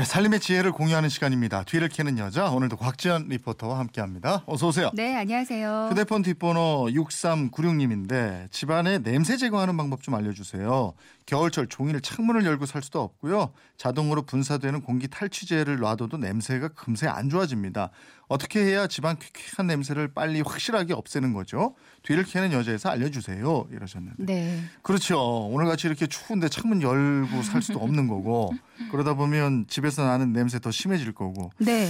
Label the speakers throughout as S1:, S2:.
S1: 네, 삶의 지혜를 공유하는 시간입니다. 뒤를 캐는 여자 오늘도 곽지연 리포터와 함께합니다. 어서 오세요.
S2: 네, 안녕하세요.
S1: 휴대폰 뒷번호 6396님인데 집안에 냄새 제거하는 방법 좀 알려주세요. 겨울철 종일 창문을 열고 살 수도 없고요. 자동으로 분사되는 공기 탈취제를 놔둬도 냄새가 금세 안 좋아집니다. 어떻게 해야 집안 쾌쾌한 냄새를 빨리 확실하게 없애는 거죠? 뒤를 캐는 여자에서 알려주세요. 이러셨는데.
S2: 네.
S1: 그렇죠. 오늘같이 이렇게 추운데 창문 열고 살 수도 없는 거고 그러다 보면 집에 서 나는 냄새 더 심해질 거고
S2: 네.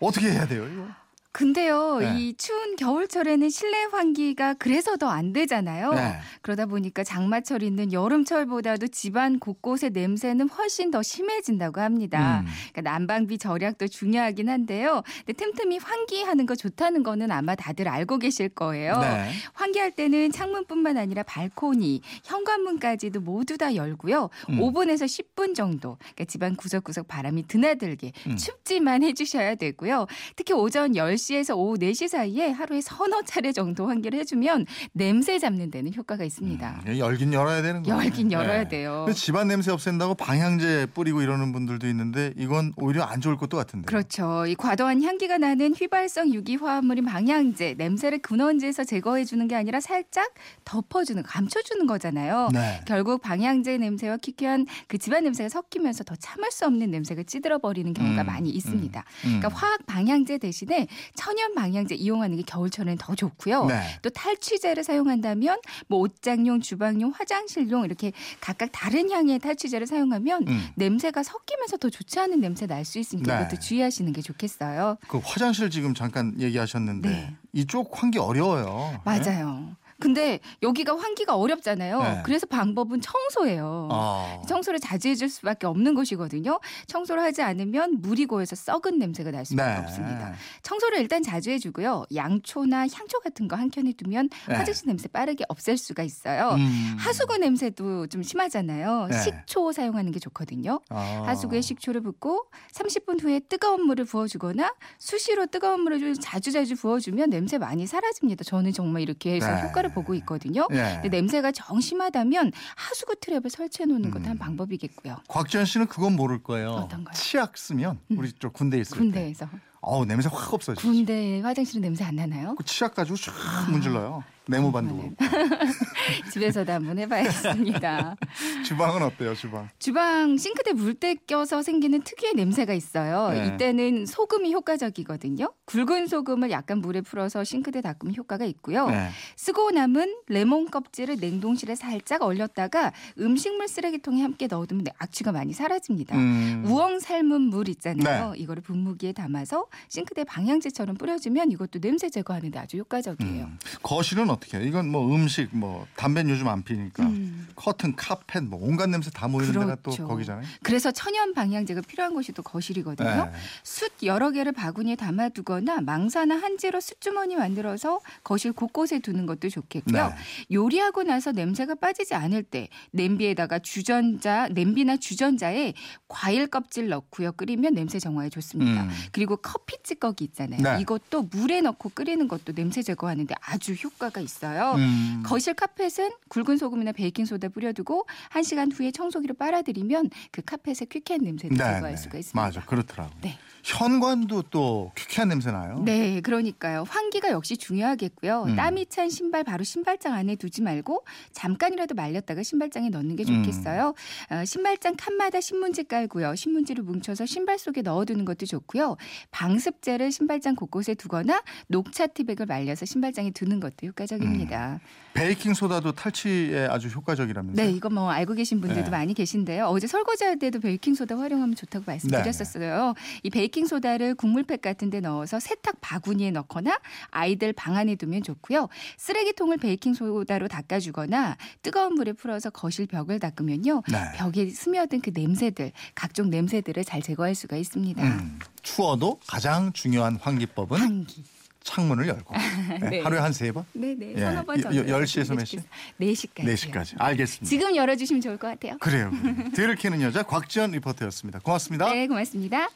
S1: 어떻게 해야 돼요? 이거?
S2: 근데요,
S1: 네.
S2: 이 추운 겨울철에는 실내 환기가 그래서 더 안 되잖아요.
S1: 네.
S2: 그러다 보니까 장마철 있는 여름철보다도 집안 곳곳의 냄새는 훨씬 더 심해진다고 합니다.
S1: 음.
S2: 그러니까 난방비 절약도 중요하긴 한데요. 근데 틈틈이 환기하는 거 좋다는 거는 아마 다들 알고 계실 거예요.
S1: 네.
S2: 환기할 때는 창문뿐만 아니라 발코니, 현관문까지도 모두 다 열고요.
S1: 음.
S2: 5분에서 10분 정도 그러니까 집안 구석구석 바람이 드나들게
S1: 음.
S2: 춥지만 해주셔야 되고요. 특히 오전 10시 에서 오후 4시 사이에 하루에 서너 차례 정도 환기를 해주면 냄새 잡는 데는 효과가 있습니다.
S1: 음, 열긴 열어야 되는 거예요.
S2: 열긴 열어야
S1: 네.
S2: 돼요.
S1: 집안 냄새 없앤다고 방향제 뿌리고 이러는 분들도 있는데 이건 오히려 안 좋을 것도 같은데.
S2: 그렇죠. 이 과도한 향기가 나는 휘발성 유기 화합물인 방향제, 냄새를 근원지에서 제거해 주는 게 아니라 살짝 덮어주는, 감춰주는 거잖아요.
S1: 네.
S2: 결국 방향제 냄새와 키키한 그 집안 냄새가 섞이면서 더 참을 수 없는 냄새가 찌들어 버리는 경우가
S1: 음,
S2: 많이 있습니다.
S1: 음.
S2: 그러니까 화학 방향제 대신에 천연 방향제 이용하는 게 겨울철에는 더 좋고요.
S1: 네.
S2: 또 탈취제를 사용한다면 뭐 옷장용, 주방용, 화장실용 이렇게 각각 다른 향의 탈취제를 사용하면
S1: 음.
S2: 냄새가 섞이면서 더 좋지 않은 냄새 날 수 있으니까
S1: 네.
S2: 이것도 주의하시는 게 좋겠어요.
S1: 그 화장실 지금 잠깐 얘기하셨는데
S2: 네.
S1: 이쪽 환기 어려워요. 네?
S2: 맞아요. 근데 여기가 환기가 어렵잖아요.
S1: 네.
S2: 그래서 방법은 청소예요.
S1: 아.
S2: 청소를 자주 해줄 수밖에 없는 것이거든요. 청소를 하지 않으면 물이 고여서 썩은 냄새가 날 수밖에
S1: 네.
S2: 없습니다. 청소를 일단 자주 해주고요. 양초나 향초 같은 거 한 켠에 두면
S1: 네.
S2: 화장실 냄새 빠르게 없앨 수가 있어요.
S1: 음.
S2: 하수구 냄새도 좀 심하잖아요.
S1: 네.
S2: 식초 사용하는 게 좋거든요.
S1: 아.
S2: 하수구에 식초를 붓고 30분 후에 뜨거운 물을 부어주거나 수시로 뜨거운 물을 좀 자주 자주 부어주면 냄새 많이 사라집니다. 저는 정말 이렇게 해서
S1: 네.
S2: 효과를 보고 있거든요.
S1: 예.
S2: 근데 냄새가 정심하다면 하수구 트랩을 설치해 놓는 것도
S1: 음.
S2: 한 방법이겠고요.
S1: 곽지연 씨는 그건 모를 거예요.
S2: 어떤가요?
S1: 치약 쓰면 우리 쪽 군대 있을 때.
S2: 군대에서
S1: 어우 냄새 확 없어지지.
S2: 군대 화장실은 냄새 안 나나요?
S1: 그 치약 가지고 쫙 문질러요. 네모반도.
S2: 그러면은 집에서도 한번 해봐야겠습니다.
S1: 주방은 어때요, 주방?
S2: 주방 싱크대 물때 껴서 생기는 특유의 냄새가 있어요.
S1: 네.
S2: 이때는 소금이 효과적이거든요. 굵은 소금을 약간 물에 풀어서 싱크대 닦으면 효과가 있고요.
S1: 네.
S2: 쓰고 남은 레몬 껍질을 냉동실에 살짝 얼렸다가 음식물 쓰레기통에 함께 넣어두면 악취가 많이 사라집니다.
S1: 음.
S2: 우엉 삶은 물 있잖아요. 이거를 분무기에 담아서 싱크대 방향제처럼 뿌려주면 이것도 냄새 제거하는데 아주 효과적이에요.
S1: 음. 거실은 어 떻게 해요? 이건 뭐 음식, 뭐 담배는 요즘 안 피니까
S2: 음.
S1: 커튼, 카펫, 뭐 온갖 냄새 다 모이는 데가 또
S2: 그렇죠.
S1: 거기잖아요.
S2: 그래서 천연 방향제가 필요한 곳이 또 거실이거든요.
S1: 네.
S2: 숯 여러 개를 바구니에 담아두거나 망사나 한지로 숯주머니 만들어서 거실 곳곳에 두는 것도 좋겠고요.
S1: 네.
S2: 요리하고 나서 냄새가 빠지지 않을 때 냄비에다가 주전자, 냄비나 주전자에 과일 껍질 넣고요 끓이면 냄새 정화에 좋습니다.
S1: 음.
S2: 그리고 커피 찌꺼기 있잖아요.
S1: 네.
S2: 이것도 물에 넣고 끓이는 것도 냄새 제거하는데 아주 효과가 있어요.
S1: 음.
S2: 거실 카펫은 굵은 소금이나 베이킹 소다 뿌려두고 한 시간 후에 청소기로 빨아들이면 그 카펫의 퀴퀴한 냄새를
S1: 네,
S2: 제거할
S1: 네.
S2: 수가 있습니다.
S1: 맞아, 그렇더라고.
S2: 네.
S1: 현관도 또 퀴퀴한 냄새 나요.
S2: 네, 그러니까요. 환기가 역시 중요하겠고요.
S1: 음.
S2: 땀이 찬 신발 바로 신발장 안에 두지 말고 잠깐이라도 말렸다가 신발장에 넣는 게 좋겠어요.
S1: 음.
S2: 어, 신발장 칸마다 신문지 깔고요. 신문지를 뭉쳐서 신발 속에 넣어두는 것도 좋고요. 방습제를 신발장 곳곳에 두거나 녹차 티백을 말려서 신발장에 두는 것도 효과적입니다.
S1: 베이킹 소다도 탈취에 아주 효과적이라면서요?
S2: 네, 이거 뭐 알고 계신 분들도
S1: 네.
S2: 많이 계신데요. 어제 설거지할 때도 베이킹 소다 활용하면 좋다고 말씀드렸었어요. 이 베이킹 소다를 국물팩 같은 데 넣어서 세탁 바구니에 넣거나 아이들 방 안에 두면 좋고요. 쓰레기통을 베이킹 소다로 닦아 주거나 뜨거운 물에 풀어서 거실 벽을 닦으면요.
S1: 네.
S2: 벽에 스며든 그 냄새들, 각종 냄새들을 잘 제거할 수가 있습니다.
S1: 음. 추워도 가장 중요한 환기법은
S2: 환기.
S1: 창문을 열고 네,
S2: 네.
S1: 하루에 한 세 번?
S2: 네네.
S1: 예.
S2: 서너 번
S1: 여-
S2: 정도.
S1: 열 시에서 몇 시?
S2: 4시까지.
S1: 4시까지. 알겠습니다.
S2: 지금 열어주시면 좋을 것 같아요.
S1: 그래요. 뒤를 캐는 여자 곽지연 리포터였습니다. 고맙습니다.
S2: 네, 고맙습니다.